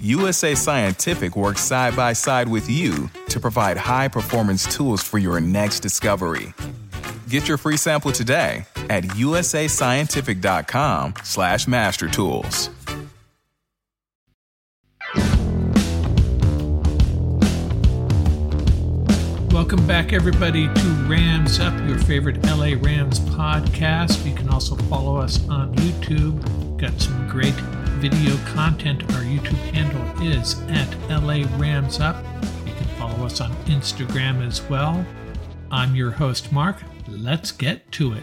USA Scientific works side by side with you to provide high performance tools for your next discovery. Get your free sample today at usascientific.com/mastertools. Welcome back, everybody, to Rams Up, your favorite LA Rams podcast. You can also follow us on YouTube. Got some great video content. Our YouTube handle is at LA Rams Up. You can follow us on Instagram as well. I'm your host, Mark. Let's get to it.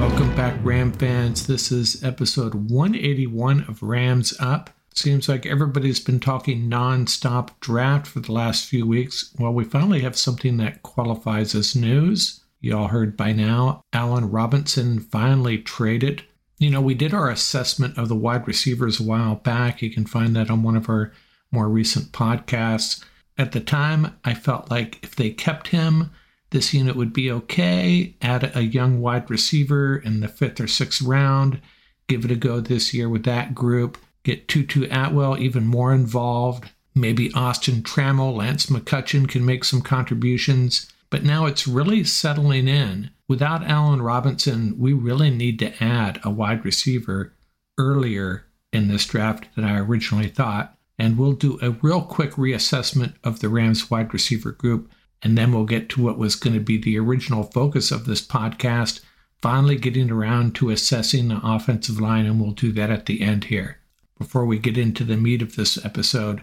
Welcome back, Ram fans. This is episode 181 of Rams Up. Seems like everybody's been talking non-stop draft for the last few weeks. Well, we finally have something that qualifies as news. You all heard by now, Allen Robinson finally traded. You know, we did our assessment of the wide receivers a while back. You can find that on one of our more recent podcasts. At the time, I felt like if they kept him, this unit would be okay. Add a young wide receiver in the fifth or sixth round. Give it a go this year with that group. Get Tutu Atwell even more involved. Maybe Austin Trammell, Lance McCutcheon can make some contributions. But now it's really settling in. Without Allen Robinson, we really need to add a wide receiver earlier in this draft than I originally thought. And we'll do a real quick reassessment of the Rams wide receiver group and then we'll get to what was going to be the original focus of this podcast, finally getting around to assessing the offensive line, and we'll do that at the end here. Before we get into the meat of this episode,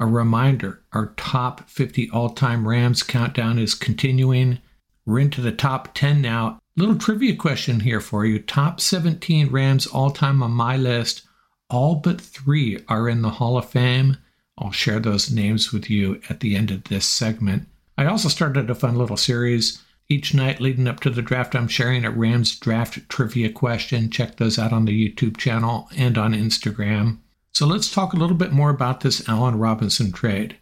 a reminder our top 50 all time Rams countdown is continuing. We're into the top 10 now. Little trivia question here for you. Top 17 Rams all time on my list. All but three are in the Hall of Fame. I'll share those names with you at the end of this segment. I also started a fun little series. Each night leading up to the draft, I'm sharing a Rams draft trivia question. Check those out on the YouTube channel and on Instagram. So let's talk a little bit more about this Allen Robinson trade.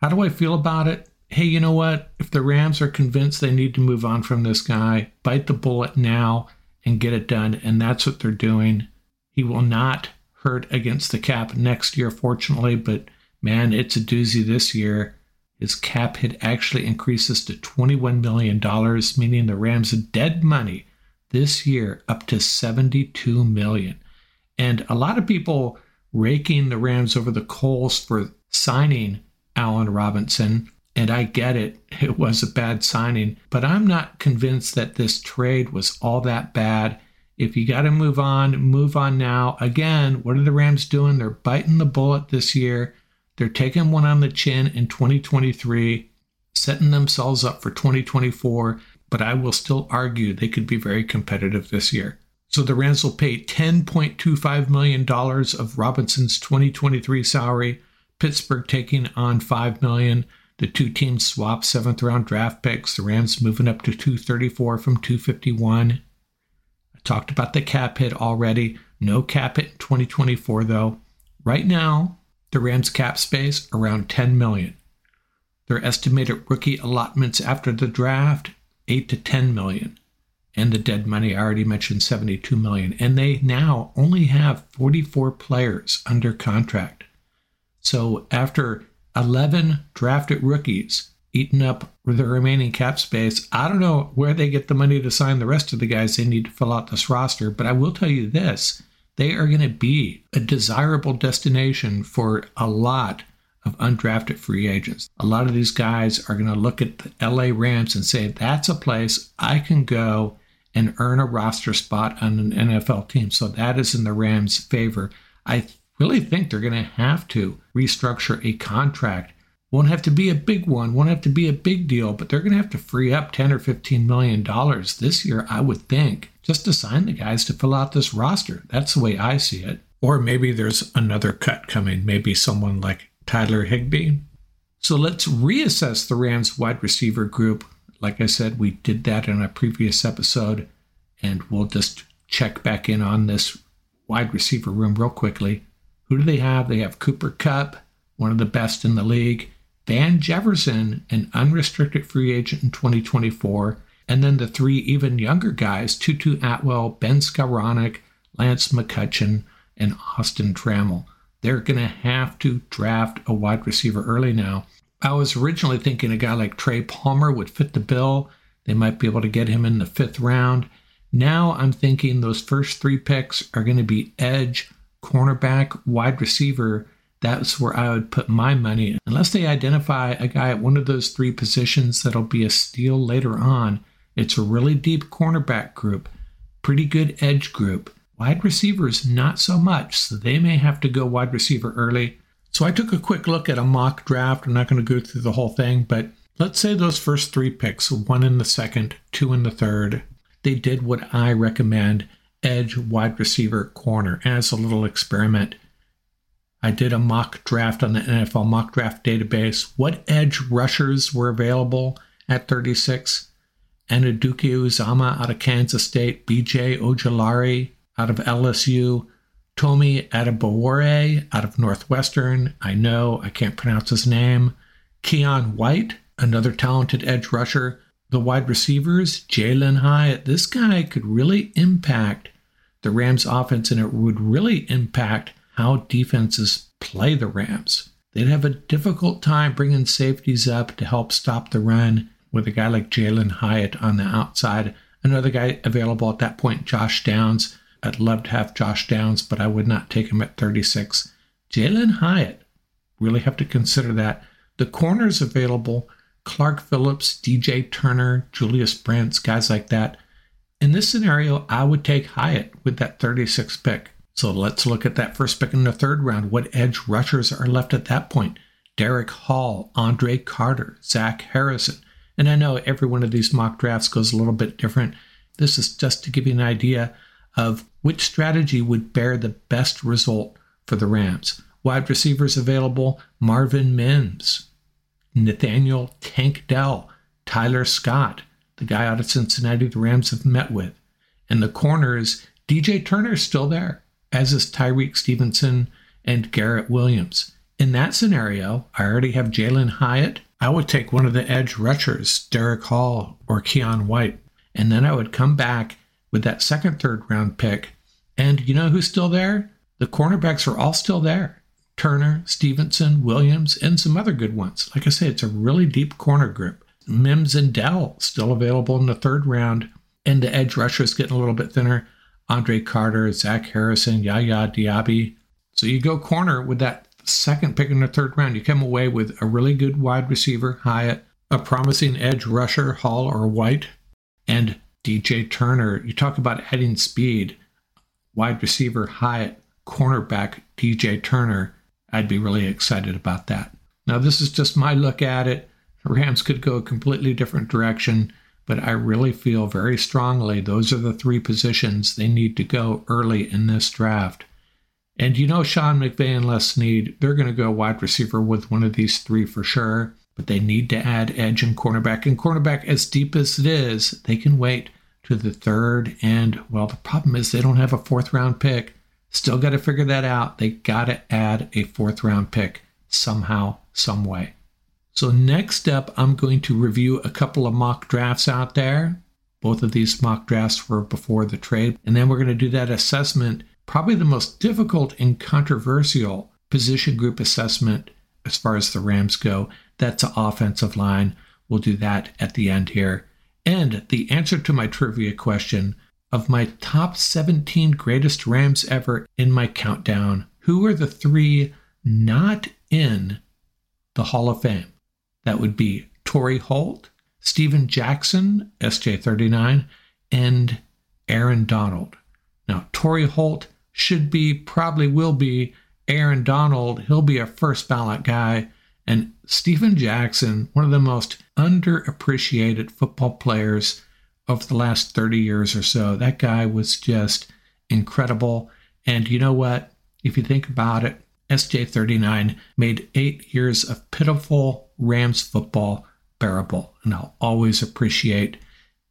How do I feel about it? Hey, you know what? If the Rams are convinced they need to move on from this guy, bite the bullet now and get it done. And that's what they're doing. He will not hurt against the cap next year, fortunately, but man, it's a doozy this year. His cap hit actually increases to $21 million, meaning the Rams' dead money this year up to 72 million. And a lot of people raking the Rams over the coals for signing Allen Robinson. And I get it, it was a bad signing, but I'm not convinced that this trade was all that bad. If you got to move on, move on now. Again, what are the Rams doing? They're biting the bullet this year. They're taking one on the chin in 2023, setting themselves up for 2024, but I will still argue they could be very competitive this year. So the Rams will pay $10.25 million of Robinson's 2023 salary, Pittsburgh taking on 5 million. The two teams swap seventh round draft picks, the Rams moving up to 234 from 251. I talked about the cap hit already. No cap hit in 2024, though. Right now, the Rams cap space around 10 million. Their estimated rookie allotments after the draft 8 to 10 million. And the dead money I already mentioned 72 million. And they now only have 44 players under contract. So after 11 drafted rookies eating up the remaining cap space, I don't know where they get the money to sign the rest of the guys they need to fill out this roster. But I will tell you this they are going to be a desirable destination for a lot of undrafted free agents. A lot of these guys are going to look at the LA Rams and say, that's a place I can go and earn a roster spot on an NFL team. So that is in the Rams' favor. I really think they're going to have to restructure a contract. Won't have to be a big one, won't have to be a big deal, but they're going to have to free up 10 or 15 million dollars this year, I would think just to sign the guys to fill out this roster. That's the way I see it. Or maybe there's another cut coming, maybe someone like Tyler Higbee. So let's reassess the Rams wide receiver group. Like I said, we did that in a previous episode, and we'll just check back in on this wide receiver room real quickly. Who do they have? They have Cooper Kupp, one of the best in the league. Van Jefferson, an unrestricted free agent in 2024. And then the three even younger guys Tutu Atwell, Ben Skowronek, Lance McCutcheon, and Austin Trammell. They're going to have to draft a wide receiver early now. I was originally thinking a guy like Trey Palmer would fit the bill. They might be able to get him in the fifth round. Now I'm thinking those first three picks are going to be edge, cornerback, wide receiver. That's where I would put my money. Unless they identify a guy at one of those three positions that'll be a steal later on, it's a really deep cornerback group, pretty good edge group. Wide receivers, not so much, so they may have to go wide receiver early. So I took a quick look at a mock draft. I'm not going to go through the whole thing, but let's say those first three picks, one in the second, two in the third, they did what I recommend edge, wide receiver, corner as a little experiment. I did a mock draft on the NFL mock draft database. What edge rushers were available at 36? Anudike-Uzomah out of Kansas State, BJ Ojulari out of LSU, Tomi Adebawore out of Northwestern. I know I can't pronounce his name. Keion White, another talented edge rusher. The wide receivers, Jalin Hyatt. This guy could really impact the Rams offense and it would really impact how defenses play the Rams. They'd have a difficult time bringing safeties up to help stop the run with a guy like Jalin Hyatt on the outside. Another guy available at that point, Josh Downs. I'd love to have Josh Downs, but I would not take him at 36. Jalin Hyatt, really have to consider that. The corners available Clark Phillips, DJ Turner, Julius Brents, guys like that. In this scenario, I would take Hyatt with that 36 pick. So let's look at that first pick in the third round. What edge rushers are left at that point? Derick Hall, Andre Carter, Zach Harrison. And I know every one of these mock drafts goes a little bit different. This is just to give you an idea of which strategy would bear the best result for the Rams. Wide receivers available Marvin Mims, Nathaniel Tank Dell, Tyler Scott, the guy out of Cincinnati the Rams have met with. And the corners, DJ Turner is still there, as is Tyrique Stevenson and Garrett Williams. In that scenario, I already have Jalin Hyatt. I would take one of the edge rushers, Derick Hall or Keion White. And then I would come back with that second, third round pick. And you know who's still there? The cornerbacks are all still there. Turner, Stevenson, Williams, and some other good ones. Like I say, it's a really deep corner group. Mims and Dell still available in the third round. And the edge rusher is getting a little bit thinner. Andre Carter, Zach Harrison, Yaya Diaby. So you go corner with that second pick in the third round. You come away with a really good wide receiver, Hyatt, a promising edge rusher, Hall or White, and DJ Turner. You talk about adding speed, wide receiver Hyatt, cornerback DJ Turner. I'd be really excited about that. Now, this is just my look at it. Rams could go a completely different direction, but I really feel very strongly those are the three positions they need to go early in this draft. And you know, Sean McVay and Les Snead, they're going to go wide receiver with one of these three for sure, but they need to add edge and cornerback. And cornerback, as deep as it is, they can wait to the third. And well, the problem is they don't have a fourth round pick. Still got to figure that out. They got to add a fourth round pick somehow, some way. So, next up, I'm going to review a couple of mock drafts out there. Both of these mock drafts were before the trade. And then we're going to do that assessment, probably the most difficult and controversial position group assessment as far as the Rams go. That's the offensive line. We'll do that at the end here and the answer to my trivia question of my top 17 greatest Rams ever in my countdown, who are the three not in the Hall of Fame? That would be Torry Holt, Steven Jackson, SJ39, and Aaron Donald. Now, Torry Holt should be, probably will be, Aaron Donald. He'll be a first ballot guy. And Steven Jackson, one of the most underappreciated football players of the last 30 years or so. That guy was just incredible. And you know what? If you think about it, SJ39 made eight years of pitiful Rams football bearable. And I'll always appreciate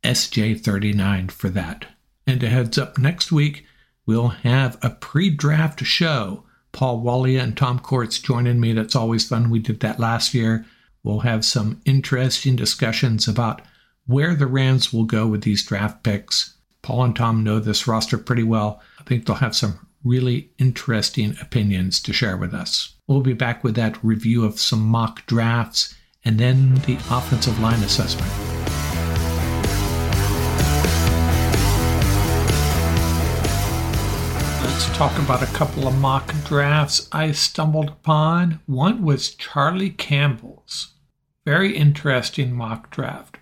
SJ39 for that. And a heads up next week, we'll have a pre draft show Paul Wallia and Tom Courts joining me. That's always fun. We did that last year. We'll have some interesting discussions about where the Rams will go with these draft picks. Paul and Tom know this roster pretty well. I think they'll have some really interesting opinions to share with us. We'll be back with that review of some mock drafts and then the offensive line assessment. Talk about a couple of mock drafts I stumbled upon. One was Charlie Campbell's. Very interesting mock draft.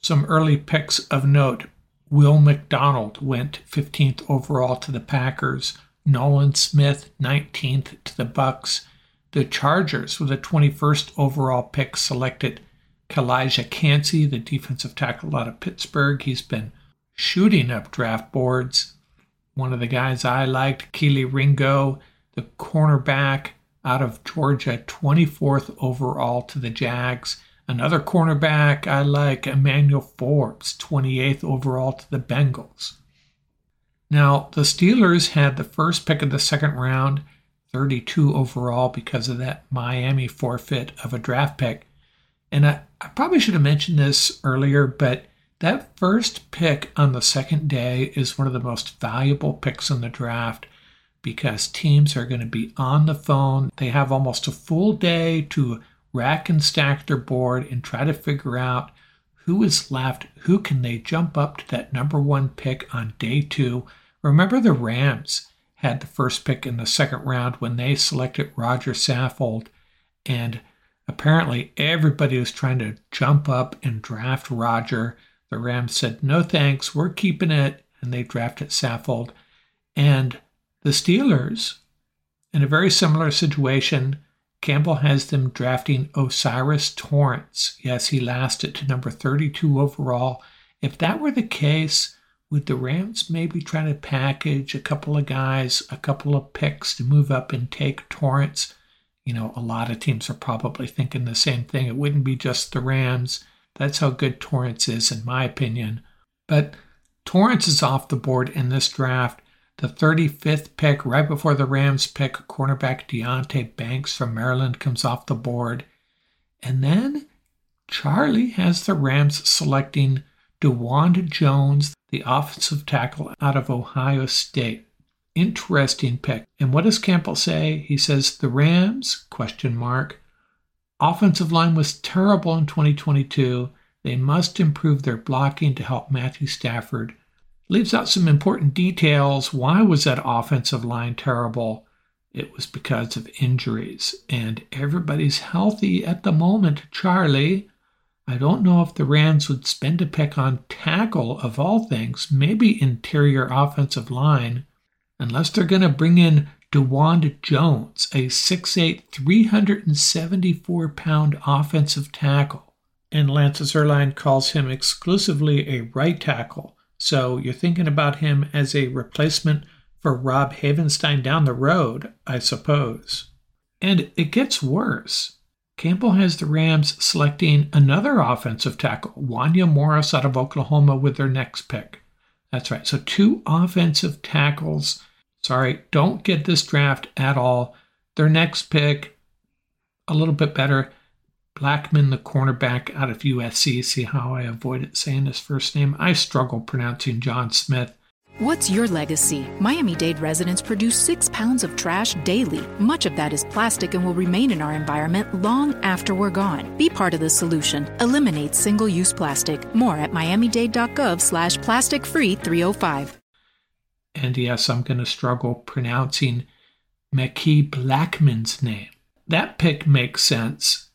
Some early picks of note. Will McDonald went 15th overall to the Packers. Nolan Smith 19th to the Bucks. The Chargers with a 21st overall pick selected Calijah Kancey, the defensive tackle out of Pittsburgh. He's been shooting up draft boards. One of the guys I liked, Kelee Ringo, the cornerback out of Georgia, 24th overall to the Jags. Another cornerback I like, Emmanuel Forbes, 28th overall to the Bengals. Now, the Steelers had the first pick of the second round, 32 overall, because of that Miami forfeit of a draft pick. And I, I probably should have mentioned this earlier, but that first pick on the second day is one of the most valuable picks in the draft because teams are going to be on the phone. They have almost a full day to rack and stack their board and try to figure out who is left, who can they jump up to that number one pick on day two. Remember, the Rams had the first pick in the second round when they selected Roger Saffold, and apparently everybody was trying to jump up and draft Roger. The Rams said, no thanks, we're keeping it, and they drafted Saffold. And the Steelers, in a very similar situation, Campbell has them drafting O'Cyrus Torrence. Yes, he lasted to number 32 overall. If that were the case, would the Rams maybe try to package a couple of guys, a couple of picks to move up and take Torrence? You know, a lot of teams are probably thinking the same thing. It wouldn't be just the Rams. That's how good Torrence is, in my opinion. But Torrence is off the board in this draft. The 35th pick, right before the Rams pick, cornerback Deonte Banks from Maryland comes off the board. And then Charlie has the Rams selecting Dawand Jones, the offensive tackle out of Ohio State. Interesting pick. And what does Campbell say? He says the Rams question mark Offensive line was terrible in 2022. They must improve their blocking to help Matthew Stafford. Leaves out some important details. Why was that offensive line terrible? It was because of injuries, and everybody's healthy at the moment, Charlie. I don't know if the Rams would spend a pick on tackle of all things, maybe interior offensive line, unless they're going to bring in Dawand Jones, a 6'8, 374 pound offensive tackle. And Lance Zierlein calls him exclusively a right tackle. So you're thinking about him as a replacement for Rob Havenstein down the road, I suppose. And it gets worse. Campbell has the Rams selecting another offensive tackle, Wanya Morris out of Oklahoma, with their next pick. That's right. So two offensive tackles Sorry, don't get this draft at all. Their next pick, a little bit better. Blackmon, the cornerback out of USC. See how I avoided saying his first name? I struggle pronouncing John Smith. What's your legacy? Miami Dade residents produce six pounds of trash daily. Much of that is plastic and will remain in our environment long after we're gone. Be part of the solution. Eliminate single-use plastic. More at miamidade.gov slash plastic free 305. And yes, I'm going to struggle pronouncing Mekhi Blackmon's name. That pick makes sense.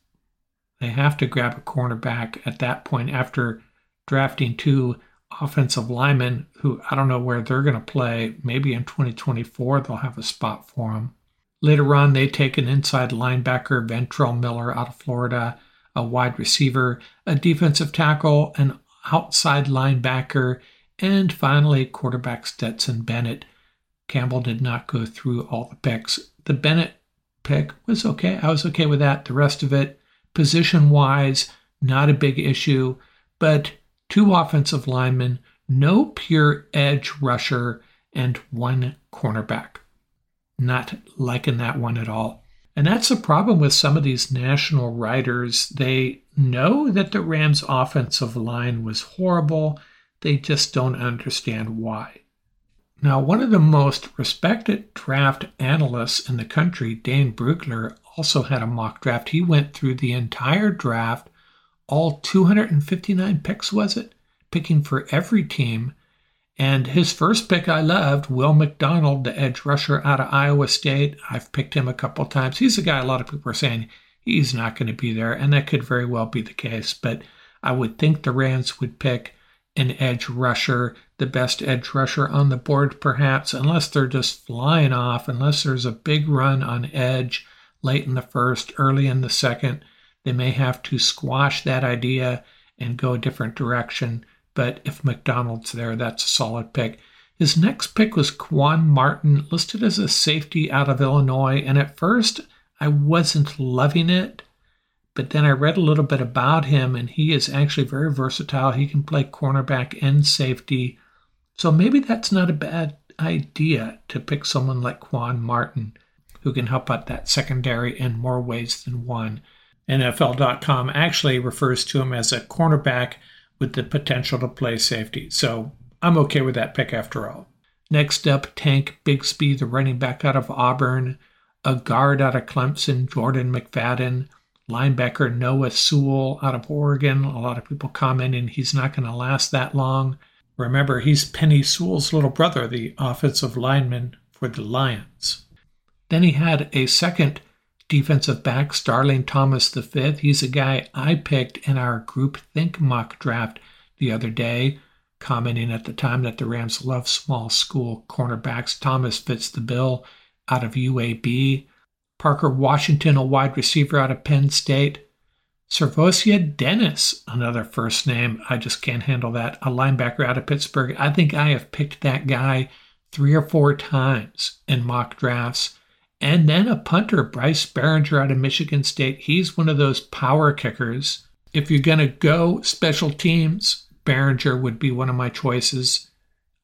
They have to grab a cornerback at that point after drafting two offensive linemen who I don't know where they're going to play. Maybe in 2024 they'll have a spot for them. Later on, they take an inside linebacker, Ventrell Miller out of Florida, a wide receiver, a defensive tackle, an outside linebacker, and finally, quarterback Stetson Bennett. Campbell did not go through all the picks. The Bennett pick was okay. I was okay with that. The rest of it, position wise, not a big issue, but two offensive linemen, no pure edge rusher, and one cornerback. Not liking that one at all. And that's the problem with some of these national writers. They know that the Rams' offensive line was horrible. They just don't understand why. Now, one of the most respected draft analysts in the country, Dane Brugler, also had a mock draft. He went through the entire draft, all 259 picks, was it? Picking for every team. And his first pick I loved, Will McDonald, the edge rusher out of Iowa State. I've picked him a couple times. He's a guy a lot of people are saying he's not going to be there, and that could very well be the case. But I would think the Rams would pick an edge rusher, the best edge rusher on the board, perhaps, unless they're just flying off, unless there's a big run on edge late in the first, early in the second. They may have to squash that idea and go a different direction. But if McDonald's there, that's a solid pick. His next pick was Quan Martin, listed as a safety out of Illinois. And at first, I wasn't loving it. But then I read a little bit about him, and he is actually very versatile. He can play cornerback and safety. So maybe that's not a bad idea to pick someone like Quan Martin, who can help out that secondary in more ways than one. NFL.com actually refers to him as a cornerback with the potential to play safety. So I'm okay with that pick after all. Next up, Tank Bigsby, the running back out of Auburn, a guard out of Clemson, Jordan McFadden, linebacker Noah Sewell out of Oregon. A lot of people commenting he's not going to last that long. Remember, he's Penei Sewell's little brother, the offensive lineman for the Lions. Then he had a second defensive back, Starling Thomas V. He's a guy I picked in our Group Think mock draft the other day, commenting at the time that the Rams love small school cornerbacks. Thomas fits the bill out of UAB. Parker Washington, a wide receiver out of Penn State. SirVocea Dennis, another first name. I just can't handle that. A linebacker out of Pittsburgh. I think I have picked that guy three or four times in mock drafts. And then a punter, Bryce Baringer out of Michigan State. He's one of those power kickers. If you're going to go special teams, Baringer would be one of my choices.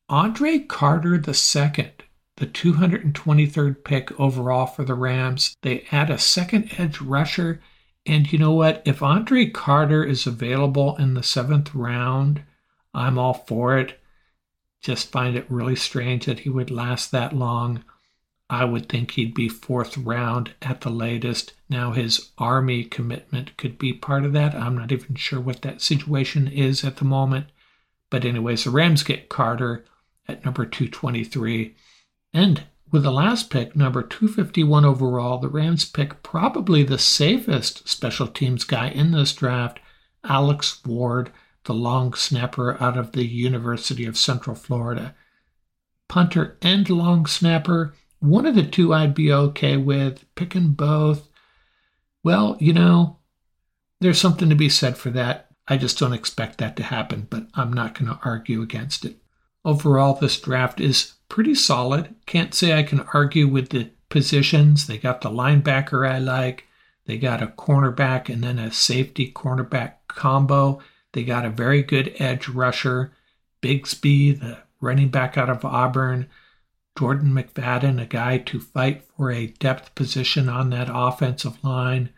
Andre Carter II the 223rd pick overall for the Rams. They add a second edge rusher. And you know what? If Andre Carter is available in the seventh round, I'm all for it. Just find it really strange that he would last that long. I would think he'd be fourth round at the latest. Now, his Army commitment could be part of that. I'm not even sure what that situation is at the moment. But, anyways, the Rams get Carter at number 223. And with the last pick, number 251 overall, the Rams pick probably the safest special teams guy in this draft, Alex Ward, the long snapper out of the University of Central Florida. Punter and long snapper, one of the two I'd be okay with. Picking both, well, you know, there's something to be said for that. I just don't expect that to happen, but I'm not going to argue against it. Overall, this draft is pretty solid. Can't say I can argue with the positions. They got the linebacker I like. They got a cornerback and then a safety cornerback combo. They got a very good edge rusher. Bigsby, the running back out of Auburn. Jordan McFadden, a guy to fight for a depth position on that offensive line.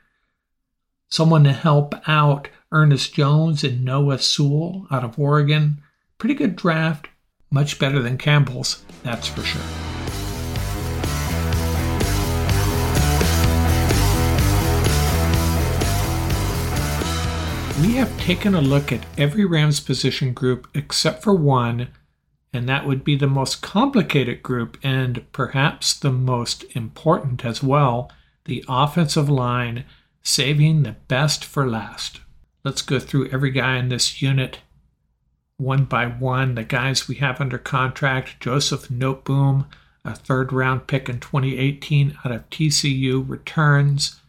Someone to help out Ernest Jones and Noah Sewell out of Oregon. Pretty good draft. Much better than Campbell's, that's for sure. We have taken a look at every Rams position group except for one, and that would be the most complicated group and perhaps the most important as well the offensive line, saving the best for last. Let's go through every guy in this unit one by one. The guys we have under contract Joseph Noteboom, a third round pick in 2018 out of TCU, returns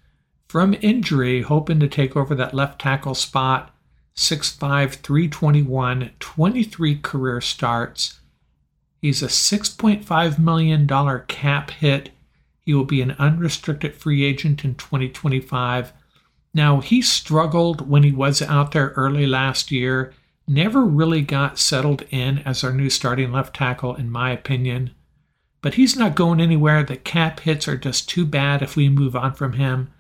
from injury, hoping to take over that left tackle spot. 6'5, 321, 23 career starts. He's a $6.5 million cap hit. He will be an unrestricted free agent in 2025. Now, he struggled when he was out there early last year never really got settled in as our new starting left tackle, in my opinion. But he's not going anywhere. The cap hits are just too bad if we move on from him.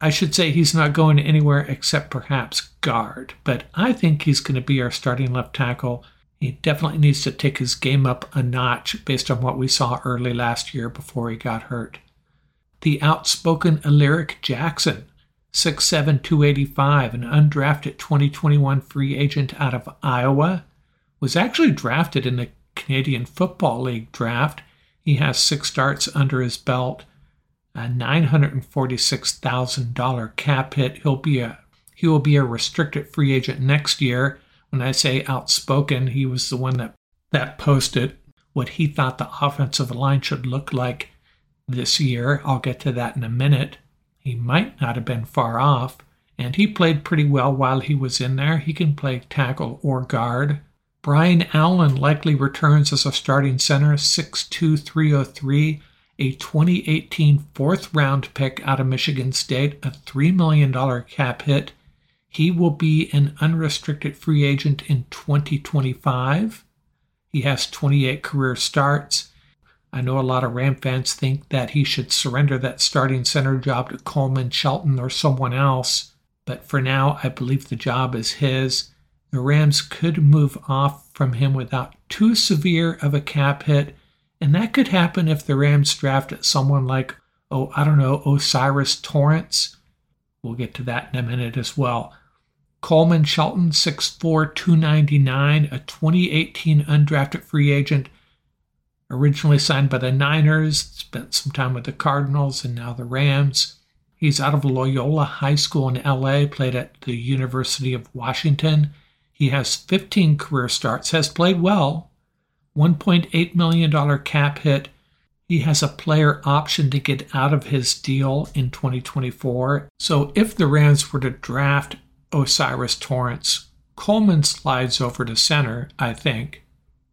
I should say he's not going anywhere except perhaps guard, but I think he's going to be our starting left tackle. He definitely needs to take his game up a notch based on what we saw early last year before he got hurt. The outspoken Alaric Jackson, 6'7, 285, an undrafted 2021 free agent out of Iowa, was actually drafted in the Canadian Football League draft. He has six starts under his belt, a $946,000 cap hit. He'll be a he will be a restricted free agent next year. When I say outspoken, he was the one that, that posted what he thought the offensive line should look like this year. I'll get to that in a minute. He might not have been far off, and he played pretty well while he was in there. He can play tackle or guard. Brian Allen likely returns as a starting center, 6'2, 303, a 2018 fourth round pick out of Michigan State, a $3 million cap hit. He will be an unrestricted free agent in 2025. He has 28 career starts. I know a lot of Ram fans think that he should surrender that starting center job to Coleman Shelton or someone else, but for now, I believe the job is his. The Rams could move off from him without too severe of a cap hit, and that could happen if the Rams draft someone like, oh, I don't know, O'Cyrus Torrence. We'll get to that in a minute as well. Coleman Shelton, 6'4, 299, a 2018 undrafted free agent, originally signed by the Niners, spent some time with the Cardinals, and now the Rams. He's out of Loyola High School in LA, played at the University of Washington. He has 15 career starts, has played well, $1.8 million cap hit. He has a player option to get out of his deal in 2024. So if the Rams were to draft O'Cyrus Torrence. Coleman slides over to center, I think.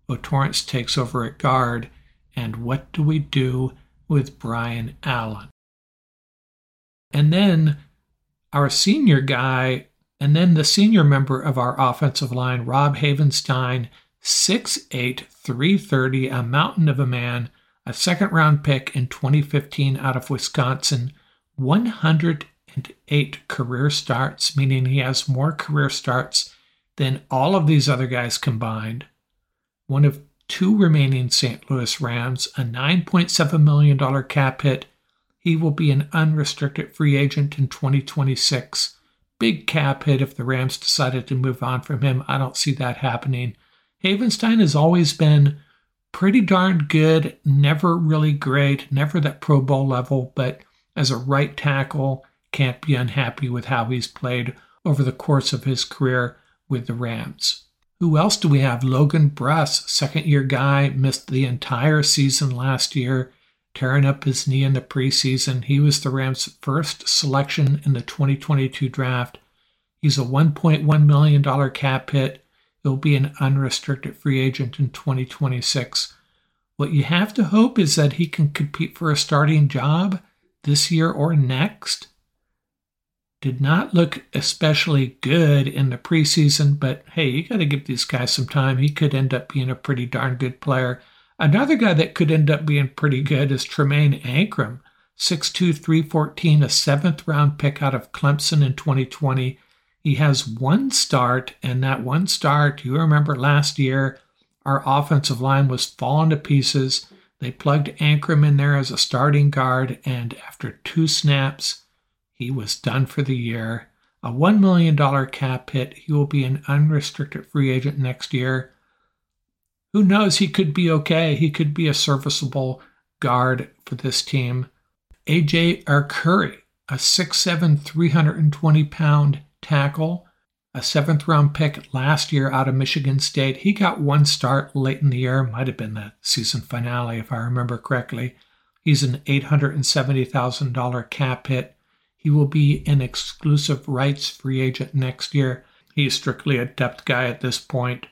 O'Torrance takes over at guard. And what do we do with Brian Allen? And then our senior guy, and then the senior member of our offensive line, Rob Havenstein, 6'8, 330, a mountain of a man, a second round pick in 2015 out of Wisconsin, 108 career starts, meaning he has more career starts than all of these other guys combined. One of two remaining St. Louis Rams, a $9.7 million cap hit. He will be an unrestricted free agent in 2026. Big cap hit if the Rams decided to move on from him. I don't see that happening. Havenstein has always been pretty darn good, never really great, never that Pro Bowl level, but as a right tackle, can't be unhappy with how he's played over the course of his career with the Rams. Who else do we have? Logan Bruss, second year guy, missed the entire season last year, tearing up his knee in the preseason. He was the Rams' first selection in the 2022 draft. He's a $1.1 million cap hit. He'll be an unrestricted free agent in 2026. What you have to hope is that he can compete for a starting job this year or next did not look especially good in the preseason, but hey, you got to give these guys some time. He could end up being a pretty darn good player. Another guy that could end up being pretty good is Tremaine Anchrum, 6'2, 314, a seventh round pick out of Clemson in 2020. He has one start, and that one start, you remember last year, our offensive line was falling to pieces. They plugged Anchrum in there as a starting guard, and after two snaps, he was done for the year. A $1 million cap hit. He will be an unrestricted free agent next year. Who knows? He could be okay. He could be a serviceable guard for this team. AJ Arcuri, a 6'7, 320 pound tackle, a seventh round pick last year out of Michigan State. He got one start late in the year, might have been the season finale if I remember correctly. He's an $870,000 cap hit. He will be an exclusive rights free agent next year. He's strictly a depth guy at this point.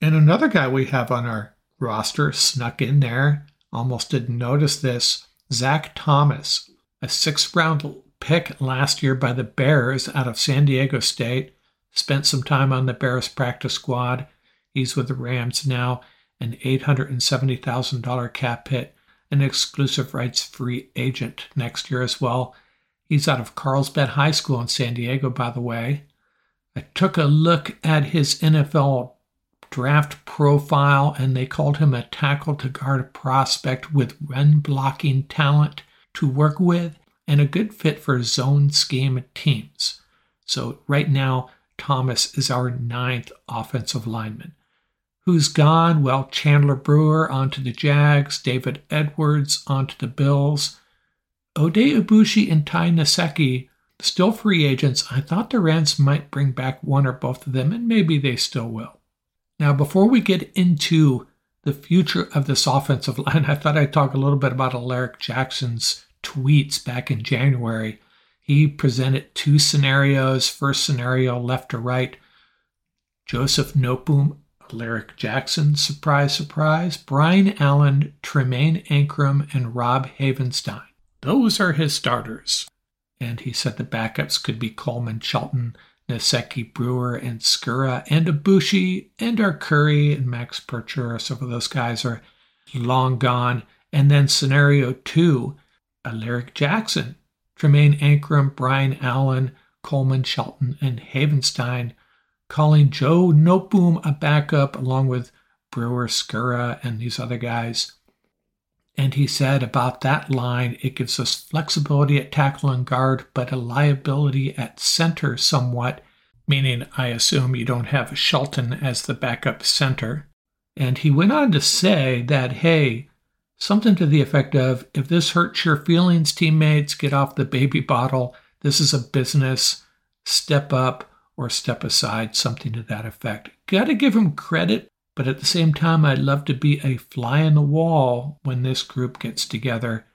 And another guy we have on our roster snuck in there, almost didn't notice this Zach Thomas, a sixth round pick last year by the Bears out of San Diego State, spent some time on the Bears practice squad. He's with the Rams now, an $870,000 cap hit, an exclusive rights free agent next year as well. He's out of Carlsbad High School in San Diego, by the way. I took a look at his NFL draft profile, and they called him a tackle to guard prospect with run blocking talent to work with and a good fit for zone scheme teams. So, right now, Thomas is our ninth offensive lineman. Who's gone? Well, Chandler Brewer onto the Jags, David Edwards onto the Bills. Oday Aboushi and Ty Nsekhe, still free agents. I thought the Rams might bring back one or both of them, and maybe they still will. Now, before we get into the future of this offensive line, I thought I'd talk a little bit about Alaric Jackson's tweets back in January. He presented two scenarios. First scenario, left to right, Joseph Noteboom Alaric Jackson, surprise, surprise, Brian Allen, Tremaine Anchrum, and Rob Havenstein. Those are his starters. And he said the backups could be Coleman Shelton, Nsekhe Brewer, and Skura, and Aboushi, and Arcuri, and Max Pircher. Some of those guys are long gone. And then scenario two, Alaric Jackson, Tremaine Anchrum, Brian Allen, Coleman Shelton, and Havenstein calling Joe Noteboom a backup along with Brewer, Skura, and these other guys. And he said about that line, it gives us flexibility at tackle and guard, but a liability at center somewhat, meaning I assume you don't have Shelton as the backup center. And he went on to say that, hey, something to the effect of if this hurts your feelings, teammates, get off the baby bottle. This is a business. Step up or step aside, something to that effect. Got to give him credit, but at the same time, I'd love to be a fly in the wall when this group gets together.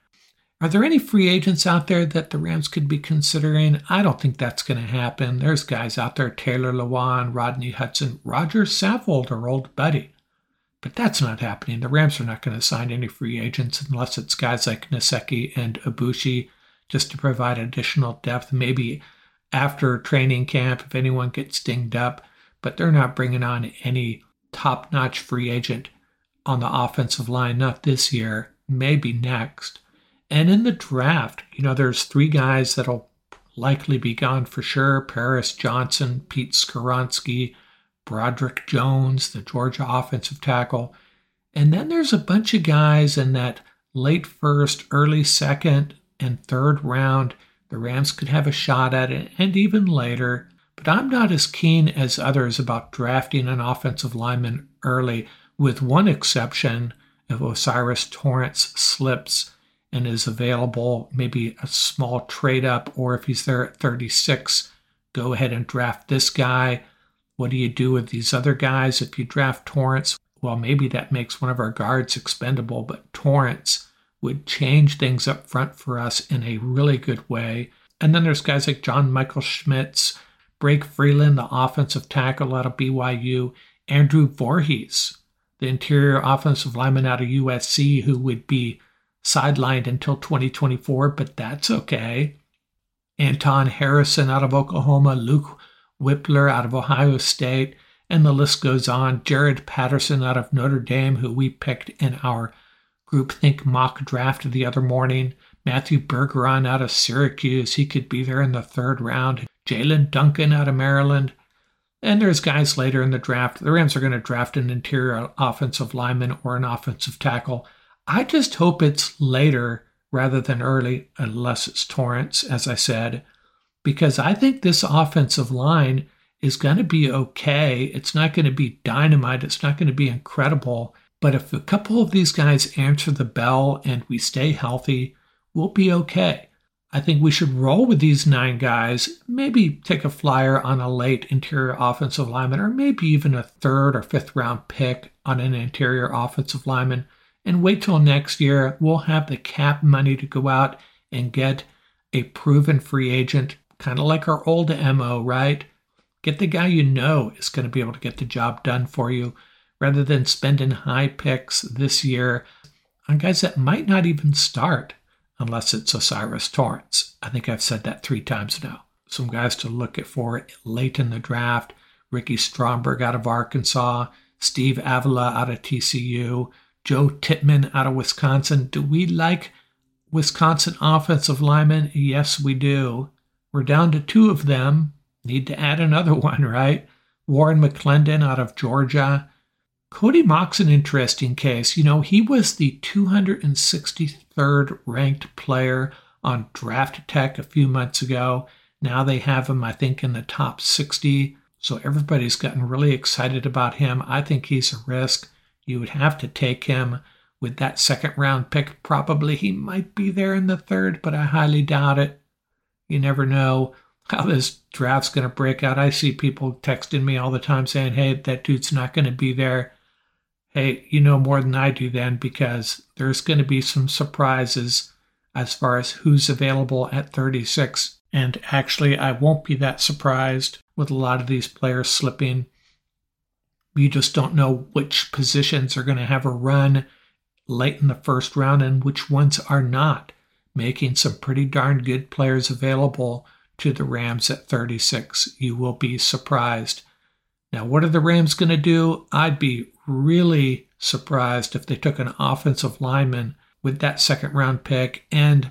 Are there any free agents out there that the Rams could be considering? I don't think that's going to happen. There's guys out there Taylor Lewan, Rodney Hudson, Roger Saffold, our old buddy. But that's not happening. The Rams are not going to sign any free agents unless it's guys like Nsekhe and Aboushi just to provide additional depth, maybe after training camp if anyone gets dinged up, but they're not bringing on any top notch free agent on the offensive line, not this year, maybe next. And in the draft, you know, there's three guys that'll likely be gone for sure Paris Johnson, Pete Skoronski, Broderick Jones, the Georgia offensive tackle. And then there's a bunch of guys in that late first, early second, and third round the Rams could have a shot at it, and even later. But I'm not as keen as others about drafting an offensive lineman early, with one exception if O'Cyrus Torrence slips and is available, maybe a small trade up, or if he's there at 36, go ahead and draft this guy. What do you do with these other guys? If you draft Torrence, well, maybe that makes one of our guards expendable, but Torrence would change things up front for us in a really good way. And then there's guys like John Michael Schmitz, Blake Freeland, the offensive tackle out of BYU, Andrew Voorhees, the interior offensive lineman out of USC, who would be sidelined until 2024, but that's okay. Anton Harrison out of Oklahoma, Luke Wypler out of Ohio State, and the list goes on. Jarrett Patterson out of Notre Dame, who we picked in our groupthink mock draft the other morning. Matthew Bergeron out of Syracuse, he could be there in the third round. Jaelyn Duncan out of Maryland. And there's guys later in the draft. The Rams are going to draft an interior offensive lineman or an offensive tackle. I just hope it's later rather than early, unless it's Torrence, as I said, because I think this offensive line is going to be okay. It's not going to be dynamite. It's not going to be incredible. But if a couple of these guys answer the bell and we stay healthy, we'll be okay. I think we should roll with these nine guys, maybe take a flyer on a late interior offensive lineman, or maybe even a third or fifth round pick on an interior offensive lineman, and wait till next year. We'll have the cap money to go out and get a proven free agent, kind of like our old MO, right? Get the guy you know is going to be able to get the job done for you rather than spending high picks this year on guys that might not even start unless it's O'Cyrus Torrence. I think I've said that three times now. Some guys to look at for late in the draft Ricky Stromberg out of Arkansas, Steve Avila out of TCU, Joe Tippmann out of Wisconsin. Do we like Wisconsin offensive linemen? Yes, we do. We're down to two of them. Need to add another one, right? Warren McClendon out of Georgia. Cody Mauch's an interesting case. You know, he was the 263rd ranked player on Draft Tech a few months ago. Now they have him, I think, in the top 60. So everybody's gotten really excited about him. I think he's a risk. You would have to take him with that second round pick. Probably he might be there in the third, but I highly doubt it. You never know how this draft's going to break out. I see people texting me all the time saying, hey, that dude's not going to be there. Hey, you know more than I do then because there's going to be some surprises as far as who's available at 36. And actually, I won't be that surprised with a lot of these players slipping. You just don't know which positions are going to have a run late in the first round and which ones are not, making some pretty darn good players available to the Rams at 36. You will be surprised. Now, what are the Rams going to do? I'd be really surprised if they took an offensive lineman with that second round pick, and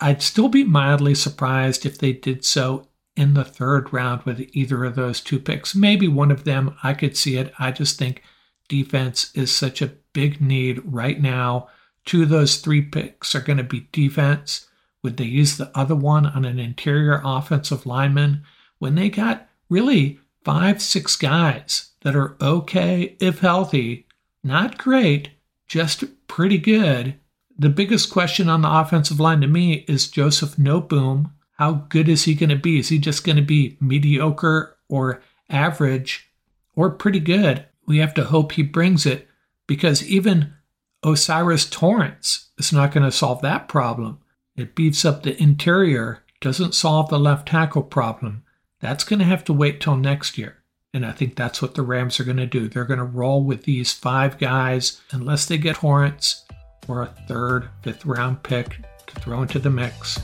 I'd still be mildly surprised if they did so in the third round with either of those two picks. Maybe one of them, I could see it. I just think defense is such a big need right now. Two of those three picks are going to be defense. Would they use the other one on an interior offensive lineman when they got really five, six guys that are okay if healthy, not great, just pretty good? The biggest question on the offensive line to me is Joseph Noteboom. How good is he going to be? Is he just going to be mediocre or average or pretty good? We have to hope he brings it because even O'Cyrus Torrence is not going to solve that problem. It beats up the interior, doesn't solve the left tackle problem. That's going to have to wait till next year. And I think that's what the Rams are going to do. They're going to roll with these five guys unless they get Torrence or a third, fifth round pick to throw into the mix.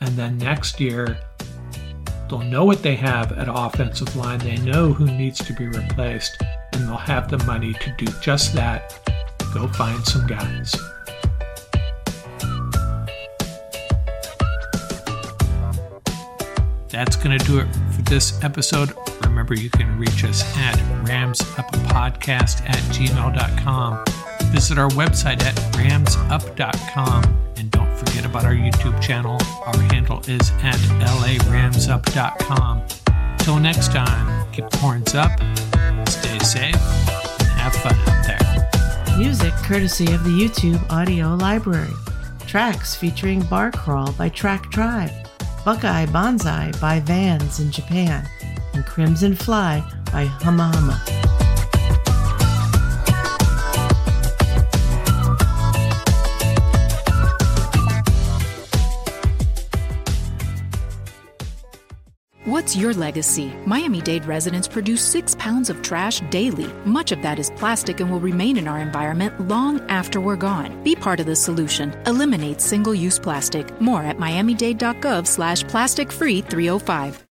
And then next year, they'll know what they have at offensive line. They know who needs to be replaced, and they'll have the money to do just that. Go find some guys. That's going to do it for this episode. Remember, you can reach us at ramsuppodcast at gmail.com. Visit our website at ramsup.com. And don't forget about our YouTube channel. Our handle is at laramsup.com. Till next time, keep the horns up, stay safe, and have fun out there. Music courtesy of the YouTube audio library. Tracks featuring Bar Crawl by Track Tribe. Buckeye Bonsai by Vans in Japan, and Crimson Fly by Huma Huma. What's your legacy? Miami Dade residents produce six pounds of trash daily. Much of that is plastic and will remain in our environment long after we're gone. Be part of the solution. Eliminate single-use plastic. More at miamidade.gov slash plastic free 305.